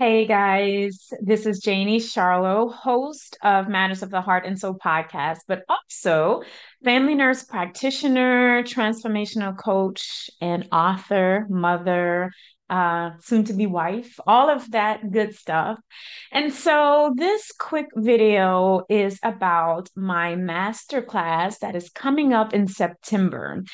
Hey guys, this is Janie Charlo, host of Matters of the Heart and Soul podcast, but also family nurse practitioner, transformational coach, and author, mother, uh, soon to be wife, all of that good stuff. And so, this quick video is about my masterclass that is coming up in September.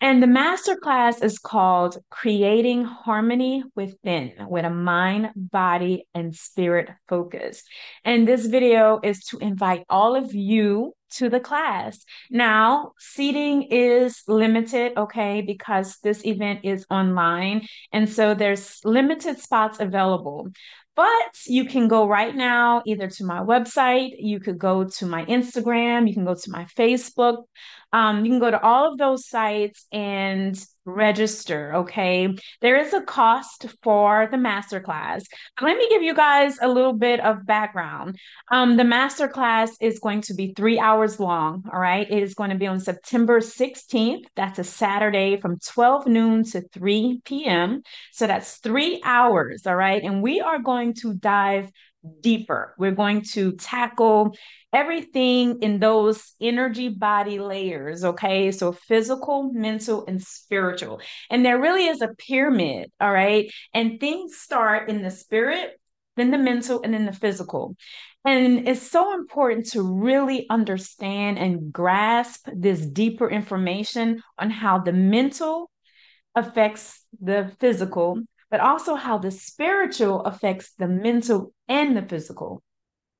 And the masterclass is called Creating Harmony Within with a Mind, Body, and Spirit Focus. And this video is to invite all of you to the class. Now, seating is limited, okay, because this event is online. And so there's limited spots available. But you can go right now either to my website, you could go to my Instagram, you can go to my Facebook. Um, you can go to all of those sites and register. Okay. There is a cost for the masterclass. Let me give you guys a little bit of background. Um, the masterclass is going to be three hours long. All right. It is going to be on September 16th. That's a Saturday from 12 noon to 3 p.m. So that's three hours. All right. And we are going to dive deeper. We're going to tackle everything in those energy body layers, okay? So physical, mental, and spiritual. And there really is a pyramid, all right? And things start in the spirit, then the mental, and then the physical. And it's so important to really understand and grasp this deeper information on how the mental affects the physical but also how the spiritual affects the mental and the physical.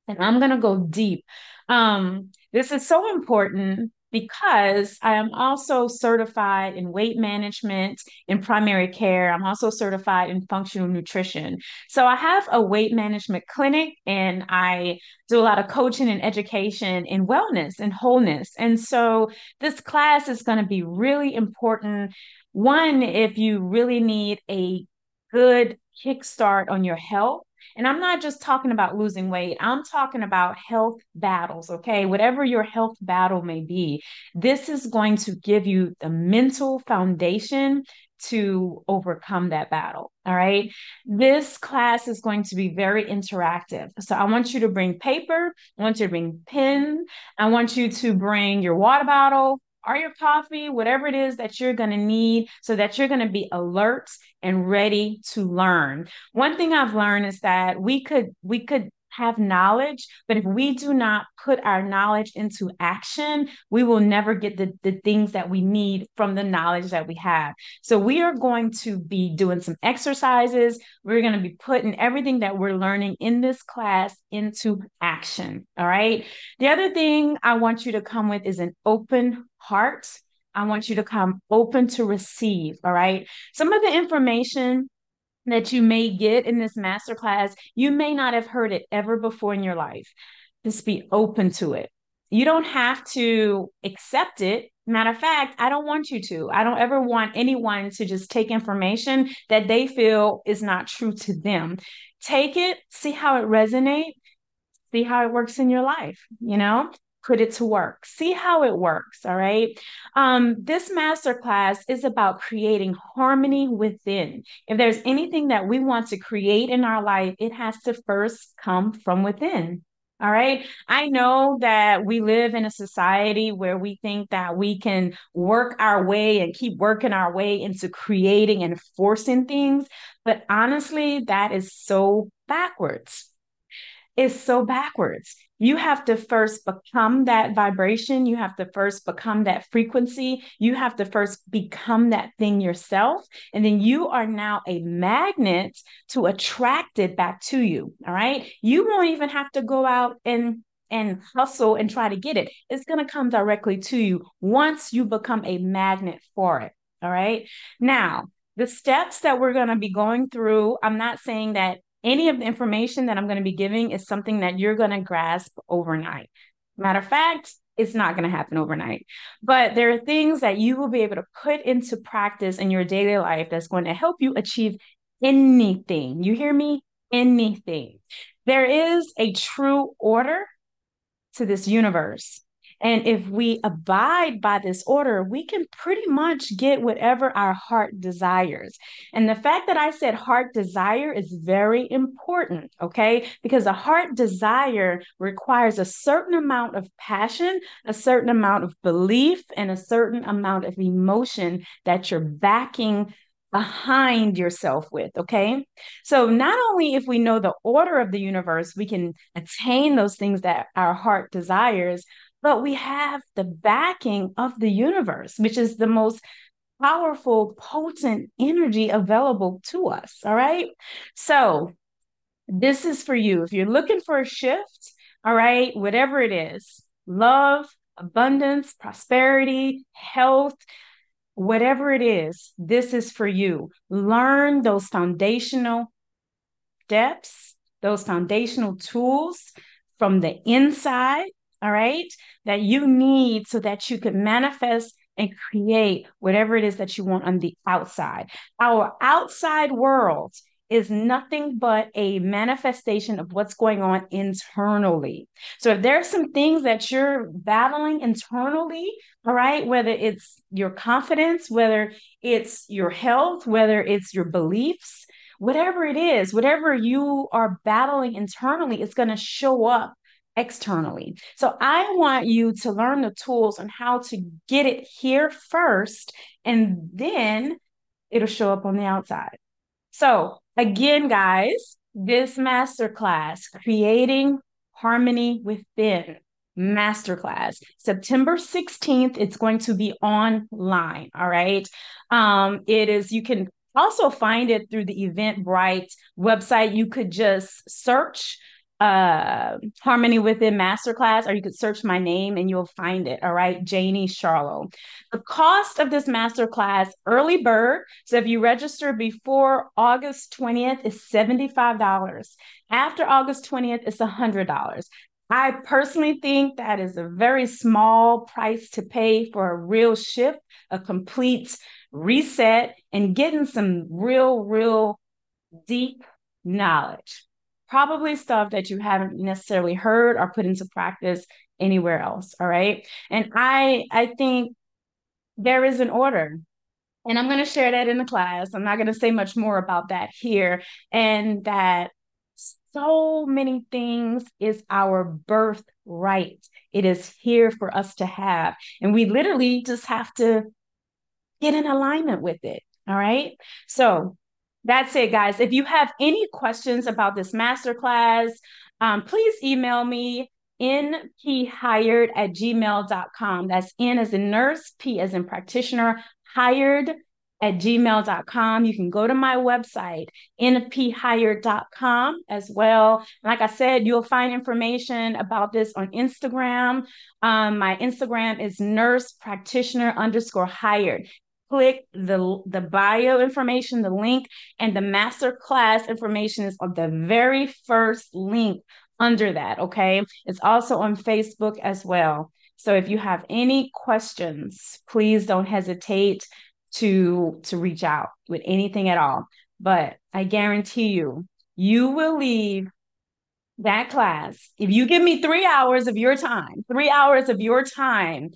And I'm going to go deep. Um, this is so important because I am also certified in weight management in primary care. I'm also certified in functional nutrition. So I have a weight management clinic and I do a lot of coaching and education in wellness and wholeness. And so this class is going to be really important. One, if you really need a good kickstart on your health. And I'm not just talking about losing weight, I'm talking about health battles, okay? Whatever your health battle may be, this is going to give you the mental foundation to overcome that battle. All right. This class is going to be very interactive. So I want you to bring paper, I want you to bring pen, I want you to bring your water bottle, or your coffee, whatever it is that you're going to need so that you're going to be alert and ready to learn. One thing I've learned is that we could we could have knowledge, but if we do not put our knowledge into action, we will never get the, the things that we need from the knowledge that we have. So, we are going to be doing some exercises. We're going to be putting everything that we're learning in this class into action. All right. The other thing I want you to come with is an open heart. I want you to come open to receive. All right. Some of the information that you may get in this masterclass, you may not have heard it ever before in your life. Just be open to it. You don't have to accept it. Matter of fact, I don't want you to. I don't ever want anyone to just take information that they feel is not true to them. Take it, see how it resonates, see how it works in your life, you know? Put it to work. See how it works. All right. Um, this masterclass is about creating harmony within. If there's anything that we want to create in our life, it has to first come from within. All right. I know that we live in a society where we think that we can work our way and keep working our way into creating and forcing things. But honestly, that is so backwards. It's so backwards you have to first become that vibration. You have to first become that frequency. You have to first become that thing yourself. And then you are now a magnet to attract it back to you. All right. You won't even have to go out and and hustle and try to get it. It's going to come directly to you once you become a magnet for it. All right. Now, the steps that we're going to be going through, I'm not saying that any of the information that I'm going to be giving is something that you're going to grasp overnight. Matter of fact, it's not going to happen overnight. But there are things that you will be able to put into practice in your daily life that's going to help you achieve anything. You hear me? Anything. There is a true order to this universe. And if we abide by this order, we can pretty much get whatever our heart desires. And the fact that I said heart desire is very important, okay? Because a heart desire requires a certain amount of passion, a certain amount of belief, and a certain amount of emotion that you're backing behind yourself with. Okay. So, not only if we know the order of the universe, we can attain those things that our heart desires, but we have the backing of the universe, which is the most powerful, potent energy available to us. All right. So, this is for you. If you're looking for a shift, all right, whatever it is love, abundance, prosperity, health, whatever it is, this is for you. Learn those foundational steps, those foundational tools from the inside, all right, that you need so that you can manifest and create whatever it is that you want on the outside. Our outside world is nothing but a manifestation of what's going on internally. So if there's some things that you're battling internally, all right, whether it's your confidence, whether it's your health, whether it's your beliefs, whatever it is, whatever you are battling internally, it's going to show up externally. So I want you to learn the tools on how to get it here first, and then it'll show up on the outside. So again, guys, this masterclass, Creating Harmony Within masterclass september 16th it's going to be online all right um it is you can also find it through the eventbrite website you could just search uh, Harmony Within Masterclass, or you could search my name and you'll find it. All right, Janie Charlo. The cost of this masterclass, early bird. So if you register before August 20th, is $75. After August 20th, it's $100. I personally think that is a very small price to pay for a real shift, a complete reset, and getting some real, real deep knowledge probably stuff that you haven't necessarily heard or put into practice anywhere else all right? And i i think there is an order and i'm going to share that in the class. I'm not going to say much more about that here and that so many things is our birthright. It is here for us to have and we literally just have to get in alignment with it all right? So that's it, guys. If you have any questions about this masterclass, um, please email me nphired at gmail.com. That's N as in nurse, P as in practitioner, hired at gmail.com. You can go to my website, nphired.com as well. Like I said, you'll find information about this on Instagram. Um, my Instagram is nurse practitioner underscore hired click the, the bio information, the link, and the master class information is on the very first link under that. Okay. It's also on Facebook as well. So if you have any questions, please don't hesitate to to reach out with anything at all. But I guarantee you, you will leave that class. If you give me three hours of your time, three hours of your time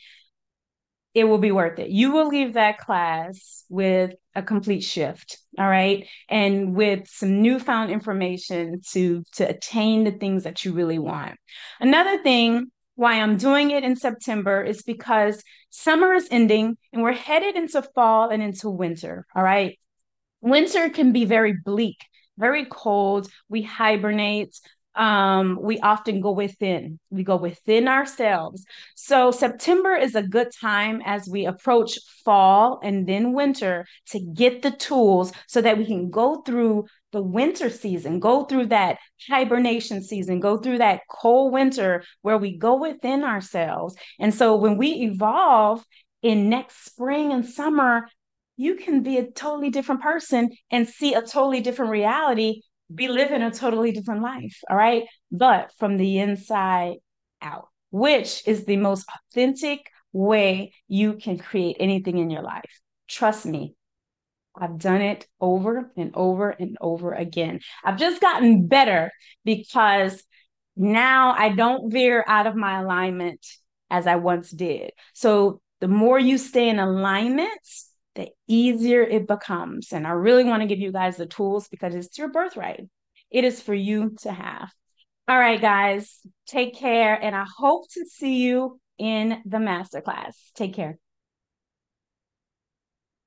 it will be worth it. You will leave that class with a complete shift, all right? And with some newfound information to to attain the things that you really want. Another thing why I'm doing it in September is because summer is ending and we're headed into fall and into winter, all right? Winter can be very bleak, very cold. We hibernate um, we often go within. We go within ourselves. So September is a good time as we approach fall and then winter to get the tools so that we can go through the winter season, go through that hibernation season, go through that cold winter where we go within ourselves. And so when we evolve in next spring and summer, you can be a totally different person and see a totally different reality be living a totally different life. All right. But from the inside out, which is the most authentic way you can create anything in your life. Trust me, I've done it over and over and over again. I've just gotten better because now I don't veer out of my alignment as I once did. So the more you stay in alignment, the easier it becomes. And I really want to give you guys the tools because it's your birthright. It is for you to have. All right, guys, take care. And I hope to see you in the masterclass. Take care.